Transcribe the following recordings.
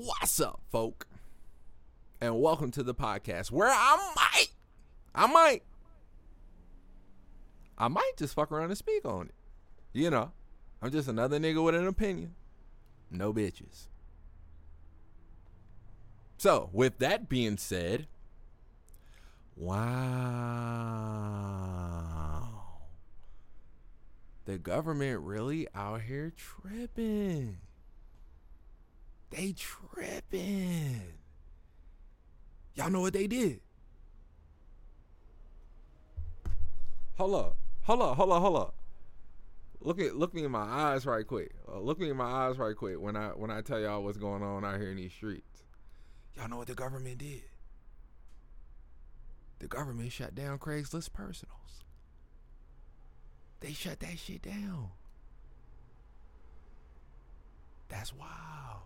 What's up, folk? And welcome to the podcast where I might, I might, I might just fuck around and speak on it. You know, I'm just another nigga with an opinion. No bitches. So, with that being said, wow. The government really out here tripping. They tripping. Y'all know what they did? Hold up. Hold up. Hold up. Hold up. Look at look me in my eyes right quick. Uh, look me in my eyes right quick when I when I tell y'all what's going on out here in these streets. Y'all know what the government did? The government shut down Craigslist personals. They shut that shit down. That's wild.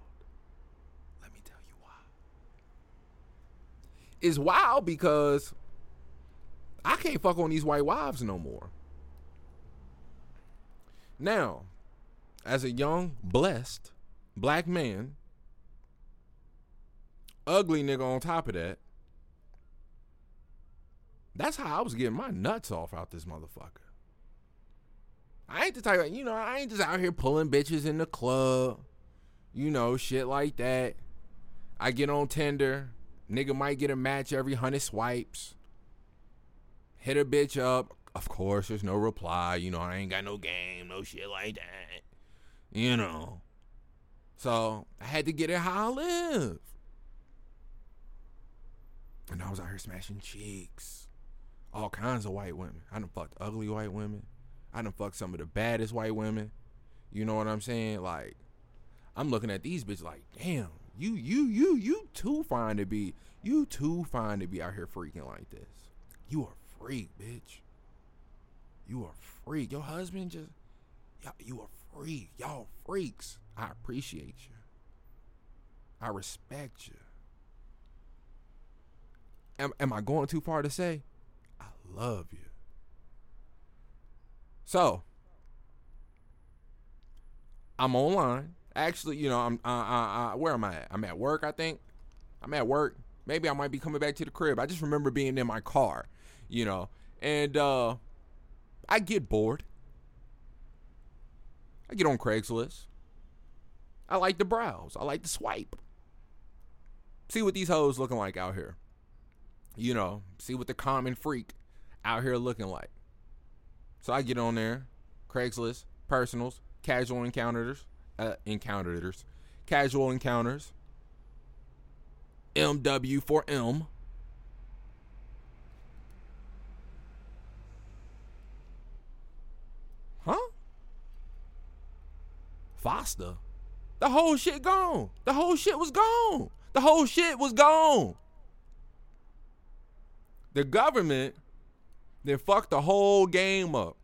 Let me tell you why. It's wild because I can't fuck on these white wives no more. Now, as a young, blessed black man, ugly nigga on top of that, that's how I was getting my nuts off out this motherfucker. I ain't the type of, you know, I ain't just out here pulling bitches in the club, you know, shit like that. I get on Tinder, nigga might get a match every hundred swipes. Hit a bitch up. Of course, there's no reply. You know, I ain't got no game, no shit like that. You know. So I had to get it how I live. And I was out here smashing cheeks. All kinds of white women. I done fucked ugly white women. I done fucked some of the baddest white women. You know what I'm saying? Like, I'm looking at these bitches like, damn, you, you, you, you too fine to be, you too fine to be out here freaking like this. You a freak, bitch. You a freak. Your husband just, y'all, you freak. Y'all freaks. I appreciate you. I respect you. Am, am I going too far to say? I love you. So, I'm online. Actually, you know, I'm uh, uh, uh, where am I at? I'm at work, I think. I'm at work. Maybe I might be coming back to the crib. I just remember being in my car, you know, and uh, I get bored. I get on Craigslist. I like to browse. I like to swipe. See what these hoes looking like out here. You know, see what the common freak out here looking like. So I get on there, Craigslist, personals, casual encounters, uh, encounters, casual encounters, MW for M. Huh? FOSTA. The whole shit gone. The whole shit was gone. The whole shit was gone. The government then fucked the whole game up.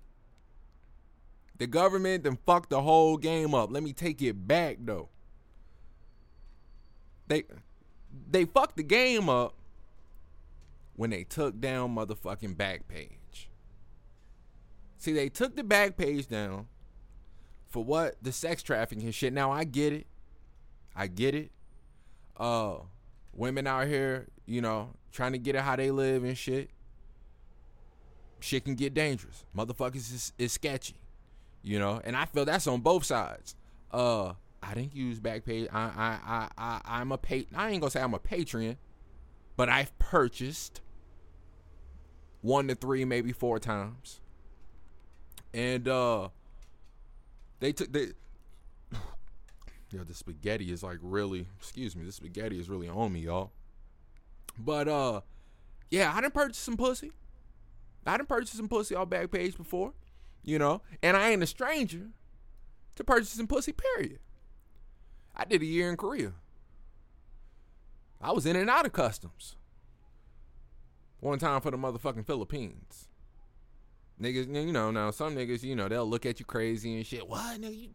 The government then fucked the whole game up. Let me take it back though. They they fucked the game up when they took down motherfucking Backpage. See, they took the Backpage down for what? The sex trafficking shit. Now I get it. I get it. Uh women out here, you know, trying to get it how they live and shit. Shit can get dangerous. Motherfuckers is, is sketchy. You know, and I feel that's on both sides. Uh I didn't use Backpage. I I I I I'm a pay I ain't gonna say I'm a patron, but I've purchased one to three, maybe four times. And uh they took the Yo, the spaghetti is like really excuse me, the spaghetti is really on me, y'all. But uh yeah, I didn't purchase some pussy. I didn't purchase some pussy off Backpage before, you know, and I ain't a stranger to purchasing pussy, period. I did a year in Korea. I was in and out of customs. One time for the motherfucking Philippines. Niggas, you know, now some niggas, you know, they'll look at you crazy and shit. What, nigga? You,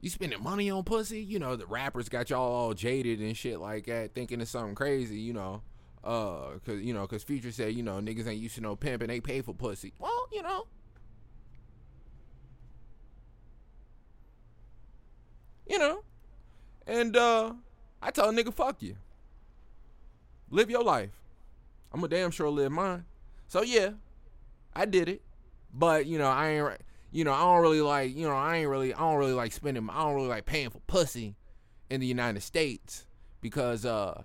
you spending money on pussy? You know, the rappers got y'all all jaded and shit like that, thinking it's something crazy, you know. Uh, cause you know, cause Future said, you know, niggas ain't used to no pimp and they pay for pussy. Well, you know, you know, and uh, I tell a nigga, fuck you. Live your life. I'm a damn sure live mine. So yeah, I did it. But you know, I ain't you know, I don't really like, you know, I ain't really I don't really like spending I don't really like paying for pussy in the United States because uh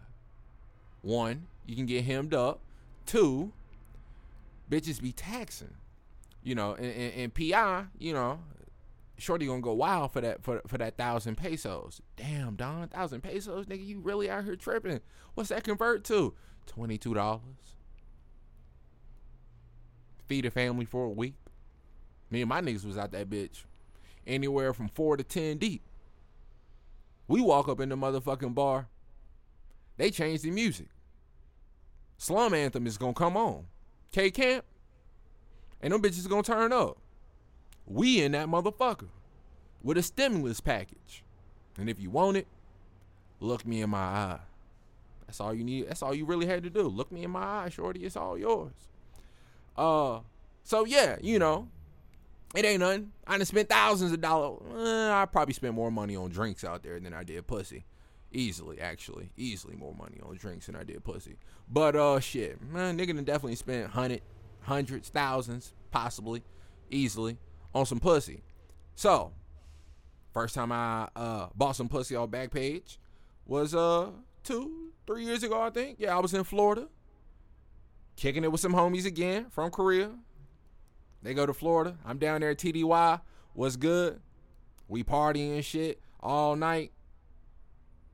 one, you can get hemmed up. Two, bitches be taxing. You know, and, and, and PI, you know, Shorty gonna go wild for that for for that thousand pesos. Damn, Don, thousand pesos, nigga, you really out here tripping? What's that convert to? Twenty two dollars. Feed a family for a week. Me and my niggas was out that bitch, anywhere from four to ten deep. We walk up in the motherfucking bar. They change the music. Slum anthem is gonna come on. K Camp. And them bitches gonna turn up. We in that motherfucker with a stimulus package. And if you want it, look me in my eye. That's all you need. That's all you really had to do. Look me in my eye, shorty. It's all yours. Uh, so yeah, you know, it ain't nothing. I done spent thousands of dollars. Eh, I probably spent more money on drinks out there than I did pussy. Easily, actually, easily more money on drinks than I did pussy. But uh, shit, man, nigga done definitely spent hundred, hundreds, thousands, possibly, easily on some pussy. So, first time I uh, bought some pussy on Backpage was uh two, three years ago, I think. Yeah, I was in Florida, kicking it with some homies again from Korea. They go to Florida. I'm down there at TDY. What's good? We partying shit all night.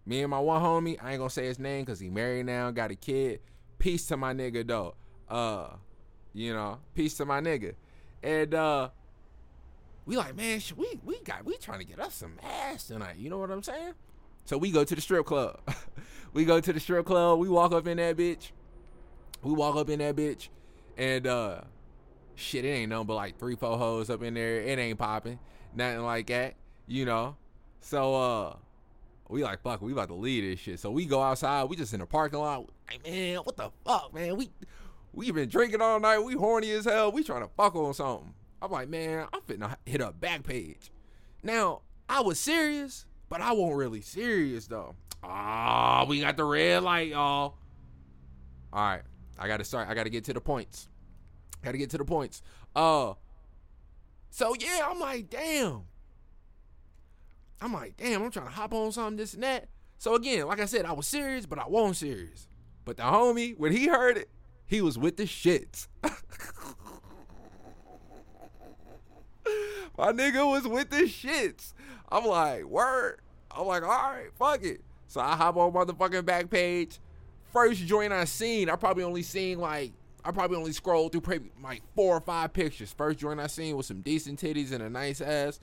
Me and my one homie, I ain't gonna say his name because he married now, got a kid. Peace to my nigga though. Uh, you know, peace to my nigga. And uh we like, man, we we got we trying to get us some ass tonight. You know what I'm saying? So we go to the strip club. we go to the strip club. We walk up in that bitch. We walk up in that bitch, and uh, shit, it ain't nothing but like three, four hoes up in there. It ain't popping, nothing like that, you know. So uh, we like fuck, we about to leave this shit. So we go outside. We just in the parking lot. Like, man, what the fuck, man? We we been drinking all night. We horny as hell. We trying to fuck on something. I'm like, man, I'm finna hit up Backpage. Now, I was serious, but I wasn't really serious though. Ah, oh, we got the red light, y'all. All right, I gotta start. I gotta get to the points. Gotta get to the points. Uh, so yeah, I'm like, damn. I'm like, damn, I'm trying to hop on something, this and that. So again, like I said, I was serious, but I wasn't serious. But the homie, when he heard it, he was with the shits. My nigga was with the shits. I'm like, word. I'm like, all right, fuck it. So I hop on motherfucking Backpage. First joint I seen, I probably only seen like, I probably only scrolled through probably like four or five pictures. First joint I seen was some decent titties and a nice ass.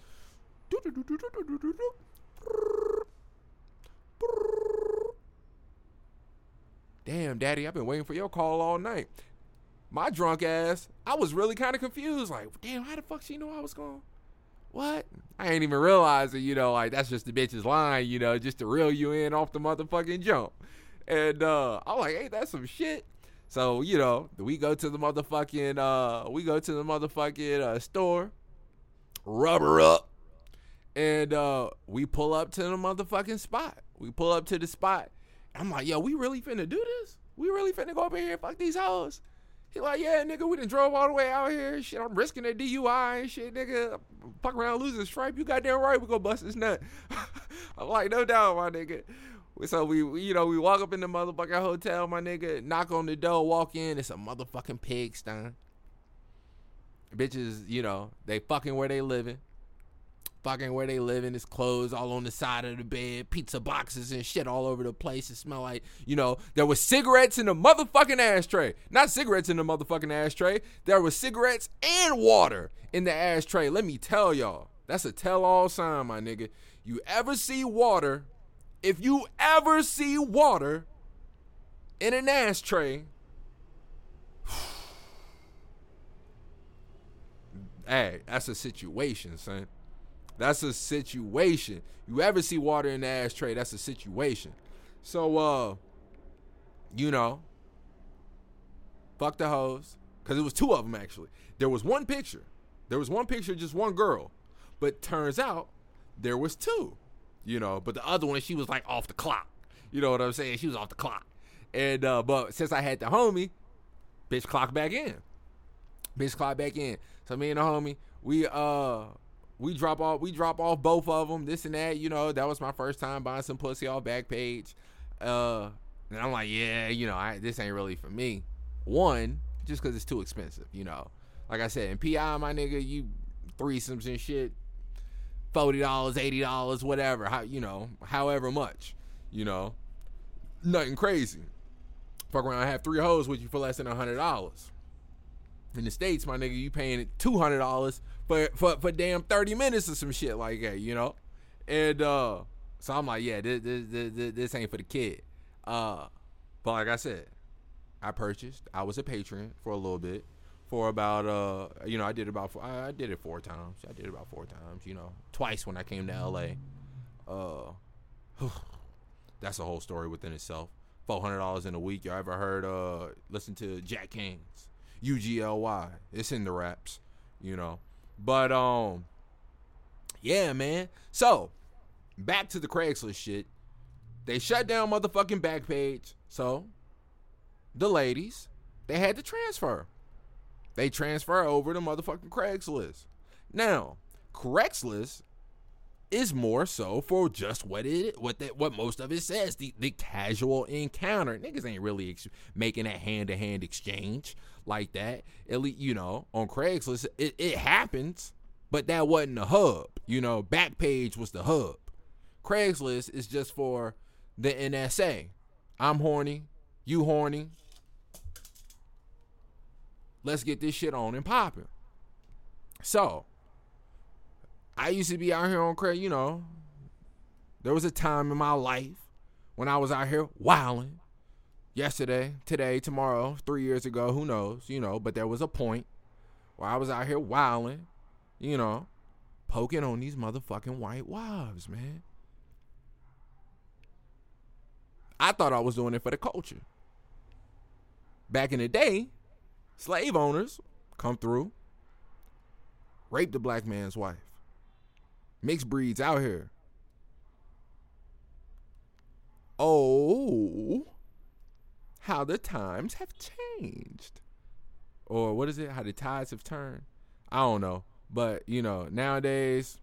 Damn, daddy, I've been waiting for your call all night. My drunk ass, I was really kind of confused. Like, damn, how the fuck she know I was going? What? I ain't even realizing, you know, like that's just the bitch's line, you know, just to reel you in off the motherfucking jump. And uh I'm like, hey, that's some shit? So, you know, we go to the motherfucking uh we go to the motherfucking uh, store, rubber up, and uh we pull up to the motherfucking spot. We pull up to the spot. I'm like, yo, we really finna do this? We really finna go up in here and fuck these hoes? He like, yeah, nigga, we done drove all the way out here. Shit, I'm risking a DUI and shit, nigga. Fuck around, losing stripe. You goddamn right, we gonna bust this nut. I'm like, no doubt, my nigga. So we, you know, we walk up in the motherfucking hotel, my nigga. Knock on the door, walk in. It's a motherfucking pig pigsty. Bitches, you know, they fucking where they living fucking where they live in his clothes all on the side of the bed, pizza boxes and shit all over the place. It smell like, you know, there was cigarettes in the motherfucking ashtray. Not cigarettes in the motherfucking ashtray. There was cigarettes and water in the ashtray. Let me tell y'all. That's a tell all sign, my nigga. You ever see water, if you ever see water in an ashtray, hey, that's a situation, son. That's a situation. You ever see water in the ashtray? That's a situation. So, uh, you know, fuck the hoes. Because it was two of them, actually. There was one picture. There was one picture, just one girl. But turns out there was two, you know. But the other one, she was like off the clock. You know what I'm saying? She was off the clock. And uh, but since I had the homie, bitch clock back in. Bitch clock back in. So me and the homie, we uh we drop off we drop off both of them, this and that, you know, that was my first time buying some pussy off Backpage. Uh and I'm like, yeah, you know, I, this ain't really for me. One, just because it's too expensive, you know. Like I said, in PI, my nigga, you threesomes and shit, forty dollars, eighty dollars, whatever, how you know, however much, you know, nothing crazy. Fuck around, I have three hoes with you for less than a hundred dollars. In the states, my nigga, you paying two hundred dollars for for for damn thirty minutes or some shit like that, you know. And uh, so I'm like, yeah, this this, this, this ain't for the kid. Uh, but like I said, I purchased. I was a patron for a little bit, for about uh, you know, I did about I, I did it four times. I did it about four times. You know, twice when I came to L.A. Uh, that's a whole story within itself. Four hundred dollars in a week. Y'all ever heard? Uh, listen to Jack Kings, U G L Y. It's in the raps, you know. But um, yeah, man. So back to the Craigslist shit. They shut down motherfucking Backpage. So the ladies, they had to transfer. They transfer over to motherfucking Craigslist. Now, Craigslist is more so for just what it what that what most of it says the the casual encounter. Niggas ain't really ex- making that hand to hand exchange like that. At least you know on Craigslist it, it happens but that wasn't the hub you know Backpage was the hub. Craigslist is just for the NSA I'm horny you horny. Let's get this shit on and popping so I used to be out here on credit, you know. There was a time in my life when I was out here wilding. Yesterday, today, tomorrow, three years ago, who knows, you know, but there was a point where I was out here wilding, you know, poking on these motherfucking white wives, man. I thought I was doing it for the culture. Back in the day, slave owners come through, rape the black man's wife mixed breeds out here. Oh, how the times have changed. Or what is it? How the tides have turned. I don't know. But, you know, nowadays,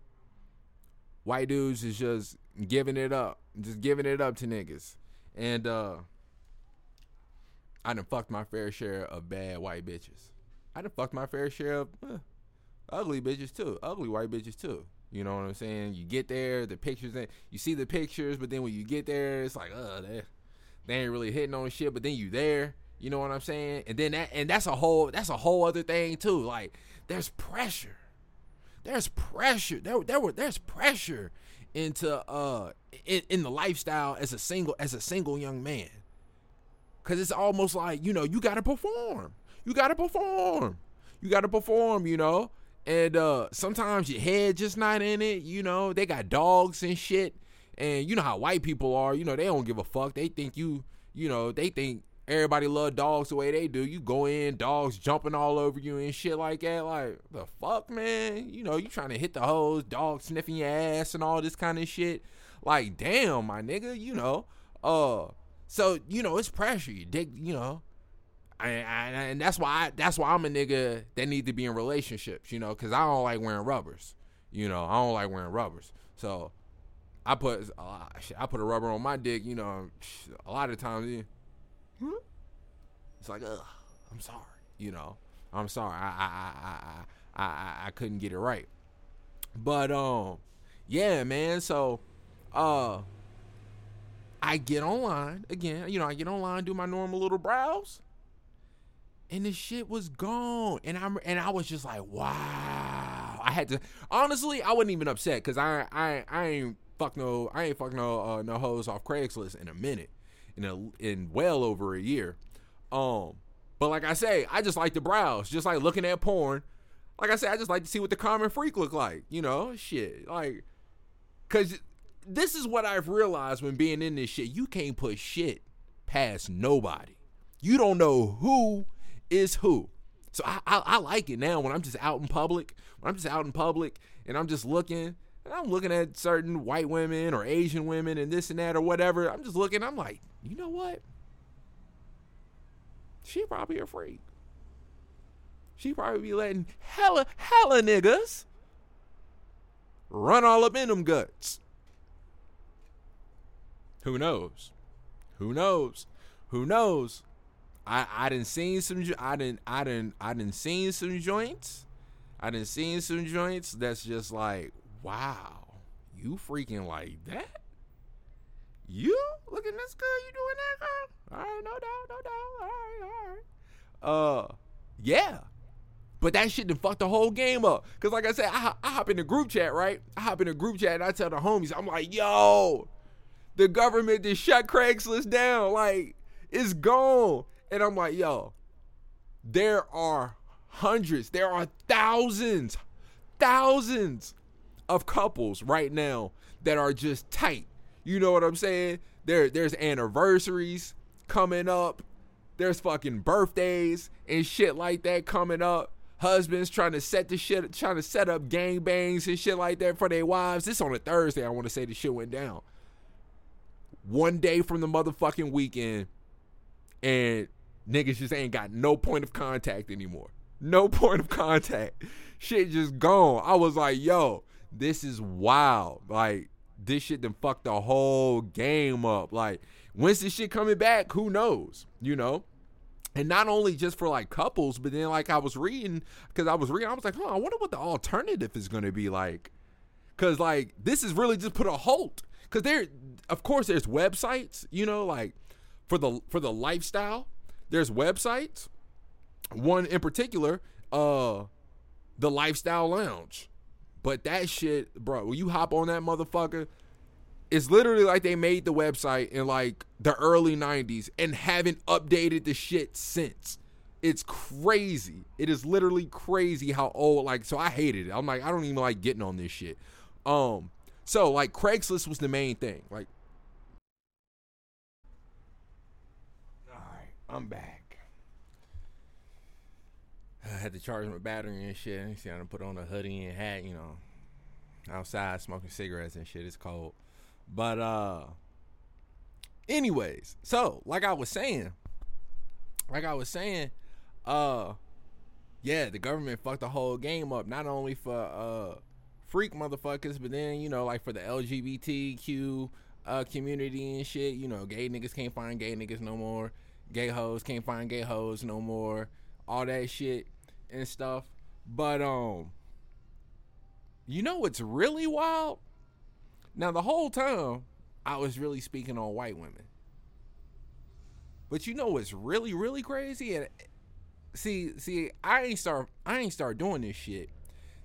white dudes is just giving it up. Just giving it up to niggas. And uh I done fucked my fair share of bad white bitches. I done fucked my fair share of uh, ugly bitches too. Ugly white bitches too. You know what I'm saying? You get there, the pictures, and you see the pictures, but then when you get there, it's like, uh, they, they ain't really hitting on shit. But then you there, you know what I'm saying? And then that, and that's a whole, that's a whole other thing too. Like, there's pressure. There's pressure. There, there were, there's pressure into uh in, in the lifestyle as a single as a single young man. Cause it's almost like you know you gotta perform. You gotta perform. You gotta perform. You know and uh sometimes your head just not in it you know? They got dogs and shit. And you know how white people are you know they don't give a fuck. They think you you know they think everybody love dogs the way they do. You go in dogs jumping all over you and shit like that. Like the fuck man? You know you trying to hit the hose dog sniffing your ass and all this kind of shit. Like damn my nigga you know? Uh so you know it's pressure. You dig you know and, and that's why I, that's why I'm a nigga that need to be in relationships, you know, because I don't like wearing rubbers. You know, I don't like wearing rubbers. So I put uh, I put a rubber on my dick. You know, a lot of times Yeah, it's like, ugh, I'm sorry. You know, I'm sorry. I I I I I, I couldn't get it right. But um, yeah, man. So uh. I get online again, you know, I get online, do my normal little browse and the shit was gone. And I'm and I was just like, wow. I had to honestly, I wasn't even upset because I I I ain't fuck no I ain't fuck no uh, no hoes off Craigslist in a minute, in a in well over a year. Um, but like I say, I just like to browse, just like looking at porn. Like I said, I just like to see what the common freak look like. You know, shit, like, cause this is what I've realized when being in this shit. You can't put shit past nobody. You don't know who is who. So I, I, I like it now when I'm just out in public. When I'm just out in public and I'm just looking, And I'm looking at certain white women or Asian women and this and that or whatever. I'm just looking, I'm like, you know what? She probably a freak. She probably be letting hella, hella niggas run all up in them guts. Who knows? Who knows? Who knows? I I didn't seen some I didn't I didn't I didn't seen some joints. I didn't seen some joints that's just like, wow, you freaking like that? You looking this good? You doing that, girl? All right, no doubt, no doubt. All right, all right. Uh, yeah. But that shit done fucked the whole game up. Cause like I said, I, I hop in the group chat, right? I hop in the group chat and I tell the homies, I'm like, yo, the government just shut Craigslist down. Like, it's gone. And I'm like, yo, there are hundreds, there are thousands, thousands of couples right now that are just tight. You know what I'm saying? There, there's anniversaries coming up. There's fucking birthdays and shit like that coming up. Husbands trying to set the shit, trying to set up gang bangs and shit like that for their wives. This on a Thursday. I want to say the shit went down. One day from the motherfucking weekend, and niggas just ain't got no point of contact anymore. No point of contact. Shit just gone. I was like, yo, this is wild. Like, this shit done fucked the whole game up. Like, when's this shit coming back? Who knows? You know? And not only just for like couples, but then like I was reading, because I was reading, I was like, huh, I wonder what the alternative is gonna be like. Cause like this is really just put a halt. Cause there of course there's websites, you know, like for the for the lifestyle, there's websites. One in particular, uh the lifestyle lounge. But that shit, bro, when you hop on that motherfucker, it's literally like they made the website in like the early 90s and haven't updated the shit since. It's crazy. It is literally crazy how old like so I hated it. I'm like I don't even like getting on this shit. Um so like Craigslist was the main thing. Like All right, I'm back. I had to charge my battery and shit. You see, I put on a hoodie and hat, you know, outside smoking cigarettes and shit. It's cold. But uh anyways, so like I was saying, like I was saying, uh yeah, the government fucked the whole game up, not only for uh freak motherfuckers, but then, you know, like for the LGBTQ uh community and shit, you know, gay niggas can't find gay niggas no more. Gay hoes can't find gay hoes no more. All that shit and stuff. But um you know what's really wild? Now, the whole time, I was really speaking on white women. But you know what's really, really crazy? And see, see, I ain't start, I ain't start doing this shit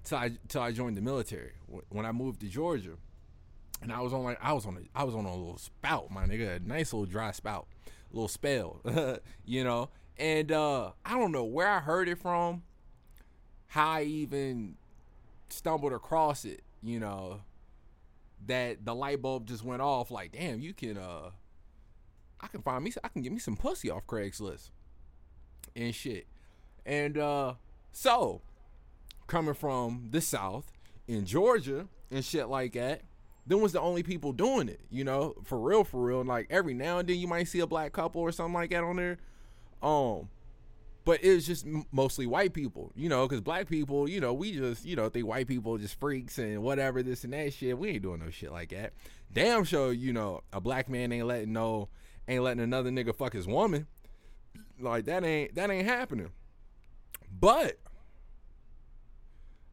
till I till I joined the military. When I moved to Georgia, and I was on like I was on a I was on a little spout, my nigga, a nice little dry spout, little spell, you know. And uh I don't know where I heard it from, how I even stumbled across it, you know that the light bulb just went off. Like, damn, you can uh, I can find me, I can get me some pussy off Craigslist and shit. And uh, so coming from the South in Georgia and shit like that, then was the only people doing it, you know, for real, for real. And like every now and then you might see a black couple or something like that on there. Um, but it's just mostly white people, you know, because black people, you know, we just, you know, think white people just freaks and whatever, this and that shit. We ain't doing no shit like that. Damn sure, you know, a black man ain't letting no, ain't letting another nigga fuck his woman. Like that ain't that ain't happening. But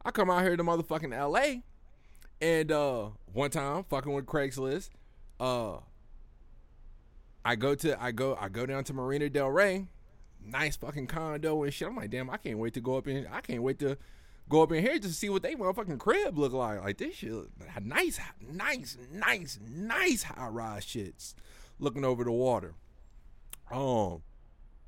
I come out here to motherfucking LA, and uh, one time fucking with Craigslist, uh, I go to I go I go down to Marina Del Rey nice fucking condo and shit. I'm like, damn, I can't wait to go up in. I can't wait to go up in here just to see what they motherfucking crib look like. Like this shit, nice, nice, nice, nice high rise shits, looking over the water. Um,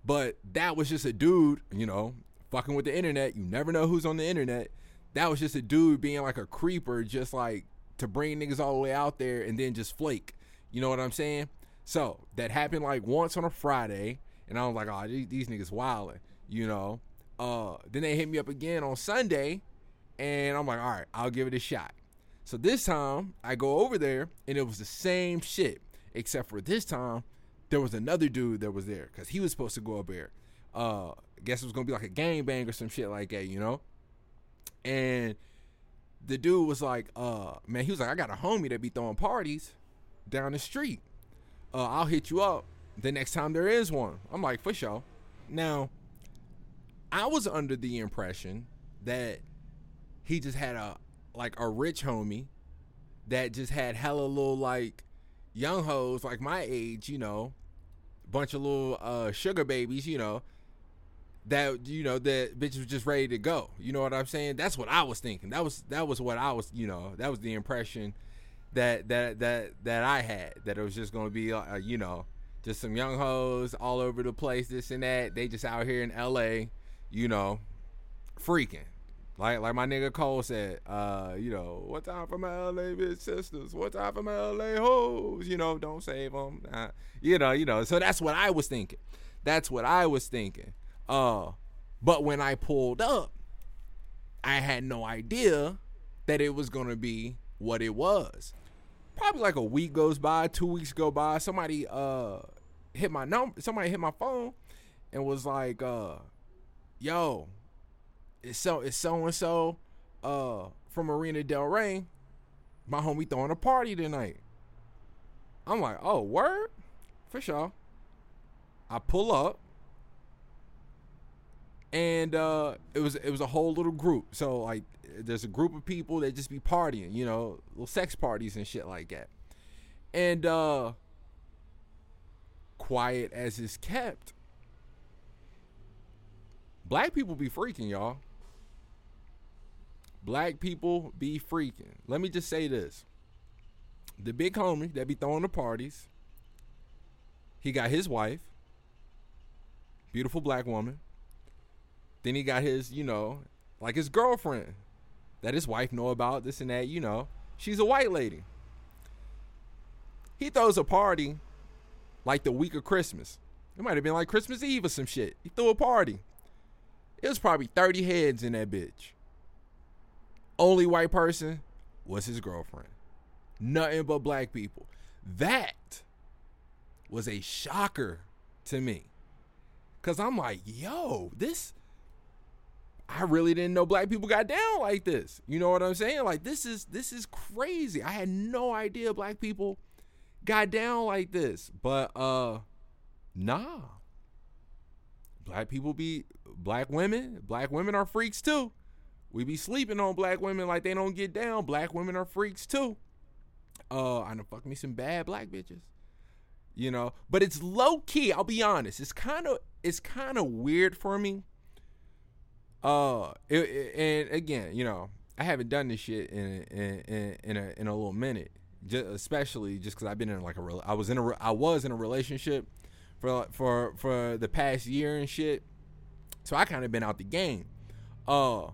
but that was just a dude, you know, fucking with the internet. You never know who's on the internet. That was just a dude being like a creeper, just like to bring niggas all the way out there and then just flake. You know what I'm saying? So that happened like once on a Friday and I was like, oh, these, these niggas wilding, you know. Uh, then they hit me up again on Sunday, and I'm like, all right, I'll give it a shot. So this time I go over there and it was the same shit, except for this time there was another dude that was there because he was supposed to go up there. Uh, I guess it was gonna be like a gang bang or some shit like that, you know. And the dude was like, uh, man, he was like, I got a homie that be throwing parties down the street. Uh, I'll hit you up the next time there is one. I'm like, for sure. Now, I was under the impression that he just had a like a rich homie that just had hella little like young hoes like my age, you know, bunch of little uh, sugar babies, you know, that you know that bitch was just ready to go. You know what I'm saying? That's what I was thinking. That was that was what I was, you know, that was the impression that that that that I had that it was just to be uh, you know, just some young hoes all over the place this and that. They just out here in LA, you know, freaking. Like like my nigga Cole said, uh, you know, what time for my LA bitch sisters? What time for my LA hoes? You know, don't save them. Uh, you know, you know. So that's what I was thinking. That's what I was thinking. Uh, but when I pulled up, I had no idea that it was gonna be what it was. Probably like a week goes by, two weeks go by. Somebody uh hit my number. Somebody hit my phone and was like, uh, "Yo, it's so it's so and so uh from Marina Del Rey. My homie throwing a party tonight." I'm like, "Oh, word, for sure." I pull up and uh, it was it was a whole little group. So like, there's a group of people that just be partying, you know, little sex parties and shit like that. And uh, quiet as is kept, black people be freaking, y'all. Black people be freaking. Let me just say this: the big homie that be throwing the parties, he got his wife, beautiful black woman then he got his, you know, like his girlfriend that his wife know about this and that, you know. She's a white lady. He throws a party like the week of Christmas. It might have been like Christmas Eve or some shit. He threw a party. It was probably 30 heads in that bitch. Only white person was his girlfriend. Nothing but black people. That was a shocker to me. Cause I'm like, yo, this I really didn't know black people got down like this. You know what I'm saying? Like this is this is crazy. I had no idea black people got down like this. But uh nah. Black people be black women, black women are freaks too. We be sleeping on black women like they don't get down. Black women are freaks too. Uh I done fuck me some bad black bitches. You know, but it's low key, I'll be honest. It's kind of it's kind of weird for me uh, it, it, and again, you know, I haven't done this shit in in in, in a in a little minute, just, especially just because I've been in like a. I was in a I was in a relationship for for for the past year and shit, so I kind of been out the game. Uh,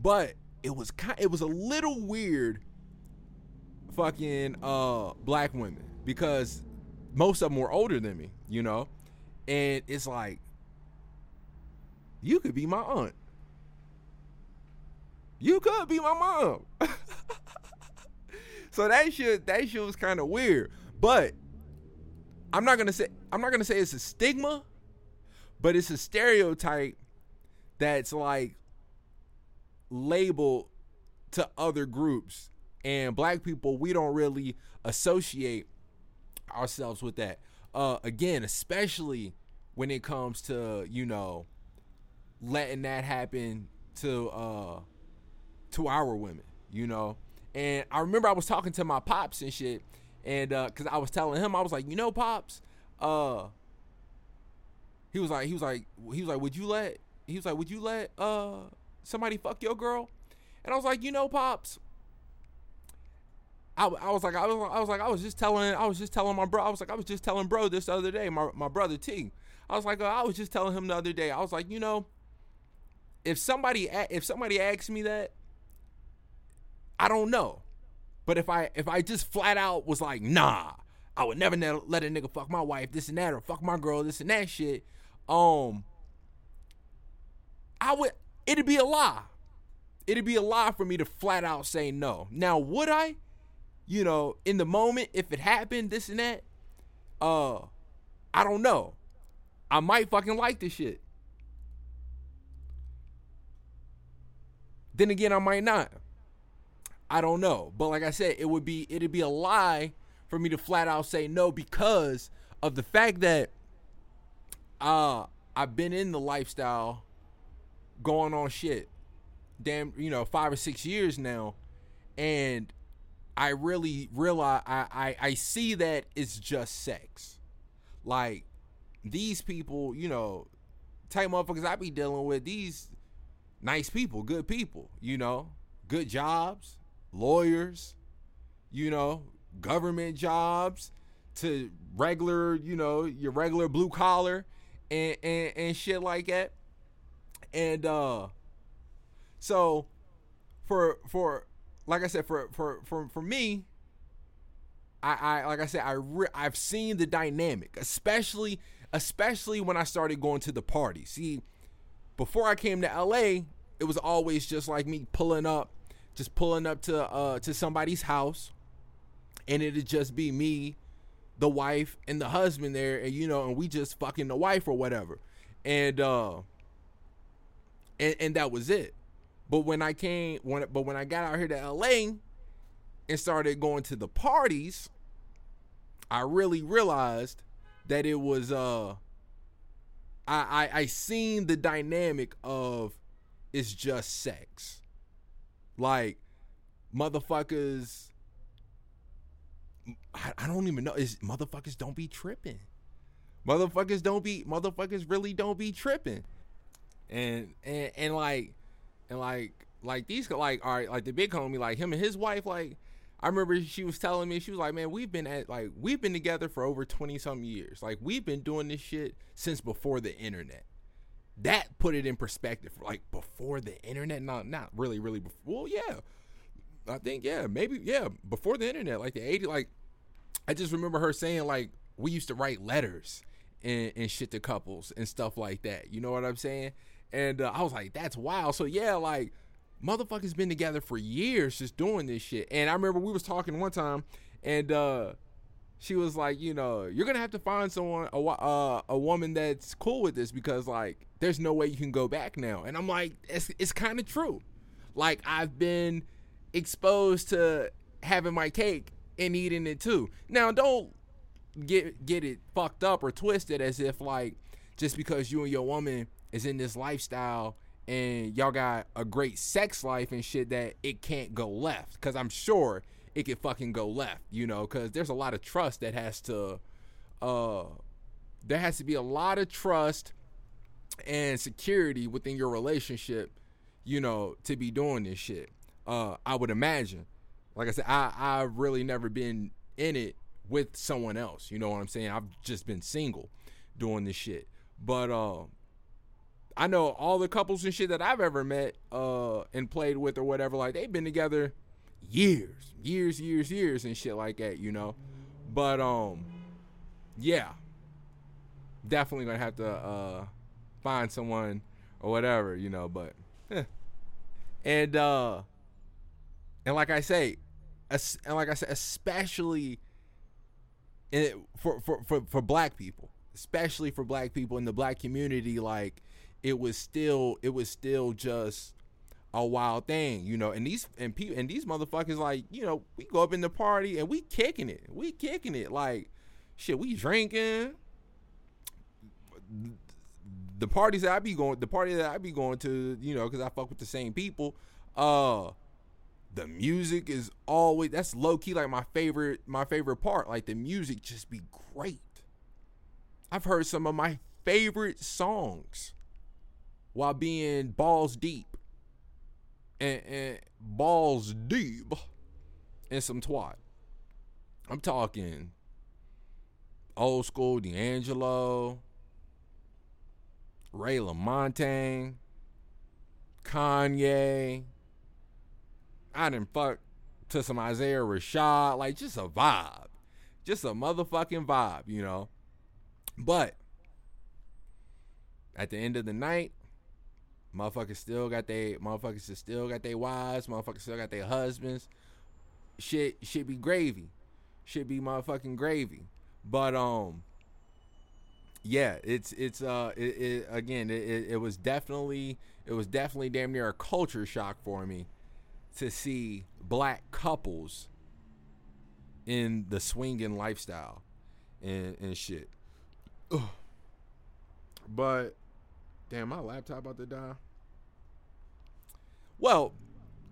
but it was kind it was a little weird. Fucking uh black women because most of them were older than me, you know, and it's like you could be my aunt. You could be my mom. so that shit that shit was kind of weird. But I'm not gonna say I'm not gonna say it's a stigma, but it's a stereotype that's like labeled to other groups. And black people, we don't really associate ourselves with that. Uh, again, especially when it comes to, you know, letting that happen to uh to our women, you know. And I remember I was talking to my pops and shit, and uh, cause I was telling him I was like, you know, pops, uh, he was like, he was like, he was like, would you let, he was like, would you let uh somebody fuck your girl? And I was like, you know, pops. I, I was like I was I was like I was just telling I was just telling my bro I was like I was just telling bro this other day my my brother T I was like uh, I was just telling him the other day I was like you know if somebody if somebody asks me that, I don't know. But if I if I just flat out was like, nah, I would never let a nigga fuck my wife, this and that, or fuck my girl, this and that shit. Um, I would it'd be a lie. it'd be a lie for me to flat out say no. Now, would I? You know, in the moment, if it happened, this and that, uh, I don't know. I might fucking like this shit. Then again, I might not. I don't know. But like I said, it would be it'd be a lie for me to flat out say no because of the fact that uh I've been in the lifestyle going on shit damn you know 5 or 6 years now and I really realize I, I I see that it's just sex. Like these people, you know, type motherfuckers I be dealing with, these nice people, good people, you know, good jobs, lawyers, you know, government jobs to regular, you know, your regular blue collar and, and, and shit like that. And uh so for for like I said for for for for me I, I like I said I re- I've seen the dynamic especially especially when I started going to the party. See, before I came to LA, it was always just like me pulling up, just pulling up to uh to somebody's house, and it'd just be me, the wife, and the husband there, and you know, and we just fucking the wife or whatever, and uh, and and that was it. But when I came, when but when I got out here to LA and started going to the parties, I really realized that it was uh I, I I seen the dynamic of it's just sex. Like motherfuckers I, I don't even know is motherfuckers don't be tripping. Motherfuckers don't be motherfuckers really don't be tripping. And and and like and like like these like all right like the big homie like him and his wife like I remember she was telling me she was like, "Man, we've been at like we've been together for over 20 some years. Like we've been doing this shit since before the internet." That put it in perspective. Like before the internet, not not really really before. Well, yeah. I think yeah, maybe yeah, before the internet, like the 80 like I just remember her saying like we used to write letters and, and shit to couples and stuff like that. You know what I'm saying? And uh, I was like, that's wild. So yeah, like motherfuckers been together for years just doing this shit. And I remember we was talking one time, and uh, she was like, you know, you're gonna have to find someone, a uh, a woman that's cool with this because like, there's no way you can go back now. And I'm like, it's it's kind of true. Like I've been exposed to having my cake and eating it too. Now don't get get it fucked up or twisted as if like just because you and your woman is in this lifestyle and y'all got a great sex life and shit that it can't go left. Because i'm sure it could fucking go left you know because there's a lot of trust that has to uh there has to be a lot of trust and security within your relationship you know to be doing this shit. Uh i would imagine. Like i said i i've really never been in it with someone else you know what i'm saying? I've just been single doing this shit. But uh I know all the couples and shit that I've ever met uh and played with or whatever, like they've been together years, years, years, years and shit like that, you know. But um yeah. Definitely gonna have to uh find someone or whatever, you know, but eh. and uh and like I say, and like I said, especially in, for, for for for black people, especially for black people in the black community, like it was still it was still just a wild thing, you know. And these and people and these motherfuckers like, you know, we go up in the party and we kicking it. We kicking it like shit, we drinking. The parties that I be going the party that I be going to, you know, cuz I fuck with the same people, uh the music is always that's low key like my favorite my favorite part. Like the music just be great. I've heard some of my favorite songs while being balls deep and, and balls deep in some twat. I'm talking old school D'Angelo, Ray LaMontagne, Kanye. I didn't fuck to some Isaiah Rashad, like just a vibe, just a motherfucking vibe, you know. But at the end of the night, Motherfuckers still got they motherfuckers still got their wives, motherfuckers still got their husbands. Shit should be gravy. Should be motherfucking gravy. But um yeah, it's it's uh it, it again it, it was definitely it was definitely damn near a culture shock for me to see black couples in the swinging lifestyle and and shit. Ugh. But damn, my laptop about to die. Well,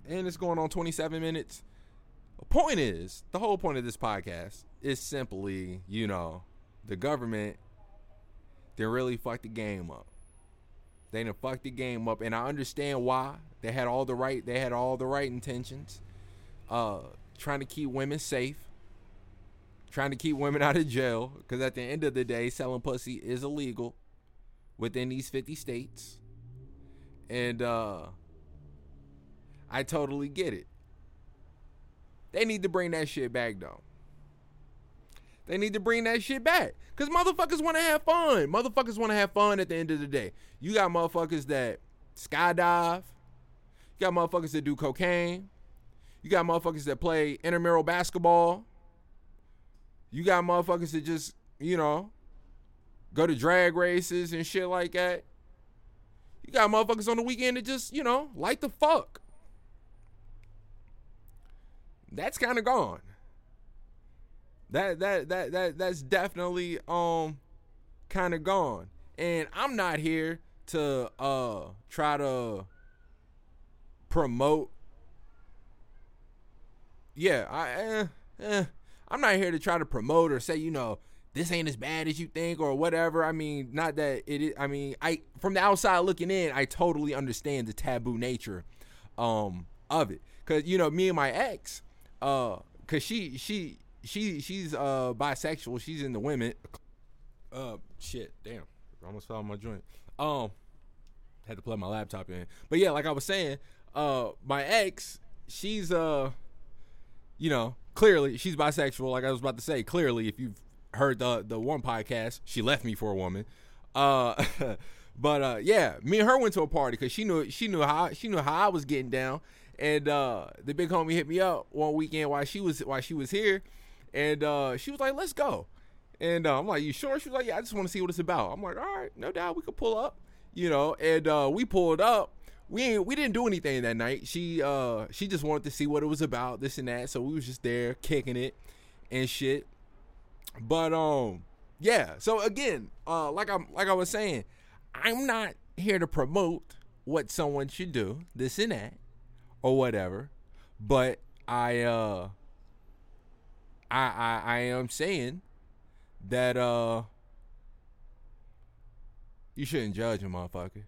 and it's going on 27 minutes. The point is, the whole point of this podcast is simply, you know, the government they really fucked the game up. They done fucked the game up, and I understand why. They had all the right. They had all the right intentions. Uh, trying to keep women safe. Trying to keep women out of jail, because at the end of the day, selling pussy is illegal within these 50 states. And uh, I totally get it. They need to bring that shit back though. They need to bring that shit back. Cause motherfuckers want to have fun. Motherfuckers want to have fun at the end of the day. You got motherfuckers that skydive. You got motherfuckers that do cocaine. You got motherfuckers that play intramural basketball. You got motherfuckers that just, you know, go to drag races and shit like that. You got motherfuckers on the weekend that just, you know, like the fuck. That's kind of gone. That that that that that's definitely um kind of gone. And I'm not here to uh try to promote yeah, I eh, eh, I'm not here to try to promote or say, you know, this ain't as bad as you think or whatever. I mean, not that it is I mean, I from the outside looking in, I totally understand the taboo nature um of it. Cuz you know, me and my ex uh cuz she she she she's uh bisexual. She's in the women. Uh, shit, damn, I almost fell on my joint. Um, had to plug my laptop in. But yeah, like I was saying, uh, my ex, she's uh, you know, clearly she's bisexual. Like I was about to say, clearly, if you've heard the the one podcast, she left me for a woman. Uh, but uh, yeah, me and her went to a party because she knew she knew how she knew how I was getting down. And uh, the big homie hit me up one weekend while she was while she was here and uh, she was like, let's go. And uh, I'm like, you sure? She was like, yeah, I just want to see what it's about. I'm like, all right, no doubt, we could pull up, you know. And uh, we pulled up. We we didn't do anything that night. She uh she just wanted to see what it was about, this and that. So we was just there kicking it and shit. But um yeah. So again, uh like I'm like I was saying, I'm not here to promote what someone should do, this and that, or whatever. But I uh I, I I am saying that uh you shouldn't judge a motherfucker.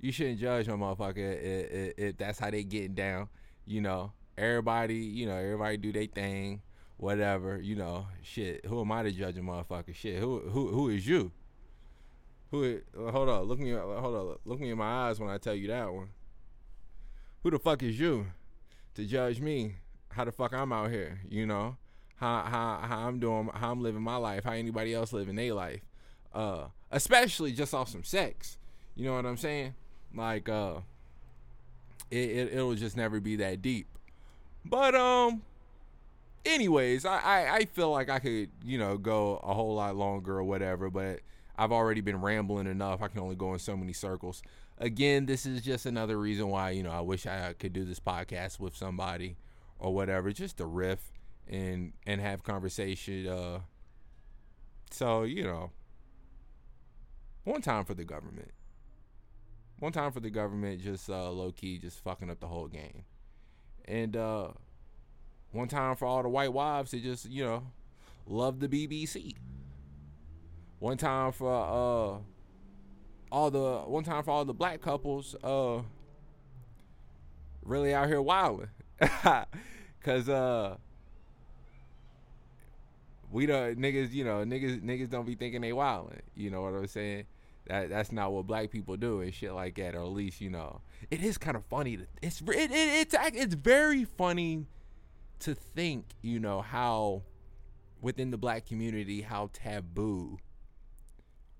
You shouldn't judge a motherfucker if, if, if that's how they getting down. You know, everybody, you know, everybody do their thing, whatever. You know, shit. Who am I to judge a motherfucker? Shit. Who who who is you? Who? Hold on. Look me. Hold on. Look me in my eyes when I tell you that one. Who the fuck is you to judge me? how the fuck I'm out here, you know, how how how I'm doing, how I'm living my life, how anybody else living their life, uh, especially just off some sex. You know what I'm saying? Like, uh, it, it it'll just never be that deep. But um, anyways, I, I I feel like I could you know go a whole lot longer or whatever, but I've already been rambling enough. I can only go in so many circles. Again, this is just another reason why you know I wish I could do this podcast with somebody or whatever, just to riff and and have conversation. Uh, so you know, one time for the government, one time for the government, just uh, low key, just fucking up the whole game, and uh, one time for all the white wives to just you know love the BBC. One time for uh all the one time for all the black couples uh really out here wilding. Cause uh we don't niggas, you know, niggas niggas don't be thinking they wildin'. You know what I'm saying? That that's not what black people do and shit like that. Or at least you know, it is kind of funny. To, it's it, it, it's it's very funny to think, you know, how within the black community how taboo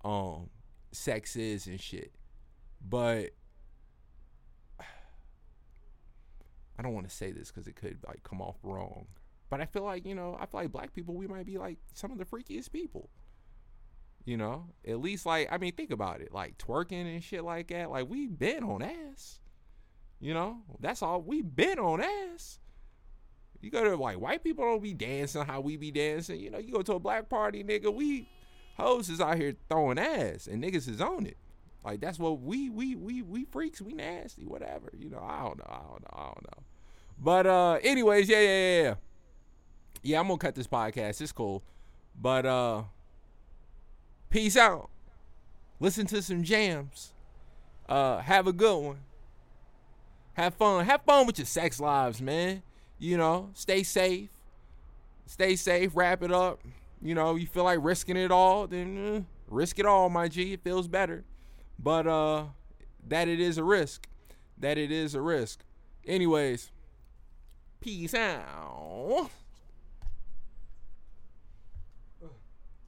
um sex is and shit. But I don't want to say this because it could like come off wrong. But I feel like, you know, I feel like black people, we might be like some of the freakiest people. You know, at least like, I mean, think about it. Like twerking and shit like that. Like, we been on ass. You know, that's all we been on ass. You go to like white people don't be dancing how we be dancing. You know, you go to a black party, nigga, we hoes is out here throwing ass and niggas is on it. Like that's what we we we we freaks, we nasty, whatever. You know, I don't know, I don't know, I don't know. But uh anyways, yeah, yeah, yeah. Yeah, I'm gonna cut this podcast. It's cool. But uh peace out. Listen to some jams. Uh have a good one. Have fun. Have fun with your sex lives, man. You know, stay safe. Stay safe. Wrap it up. You know, you feel like risking it all, then uh, risk it all, my G. It feels better. But uh that it is a risk. That it is a risk. Anyways, peace out.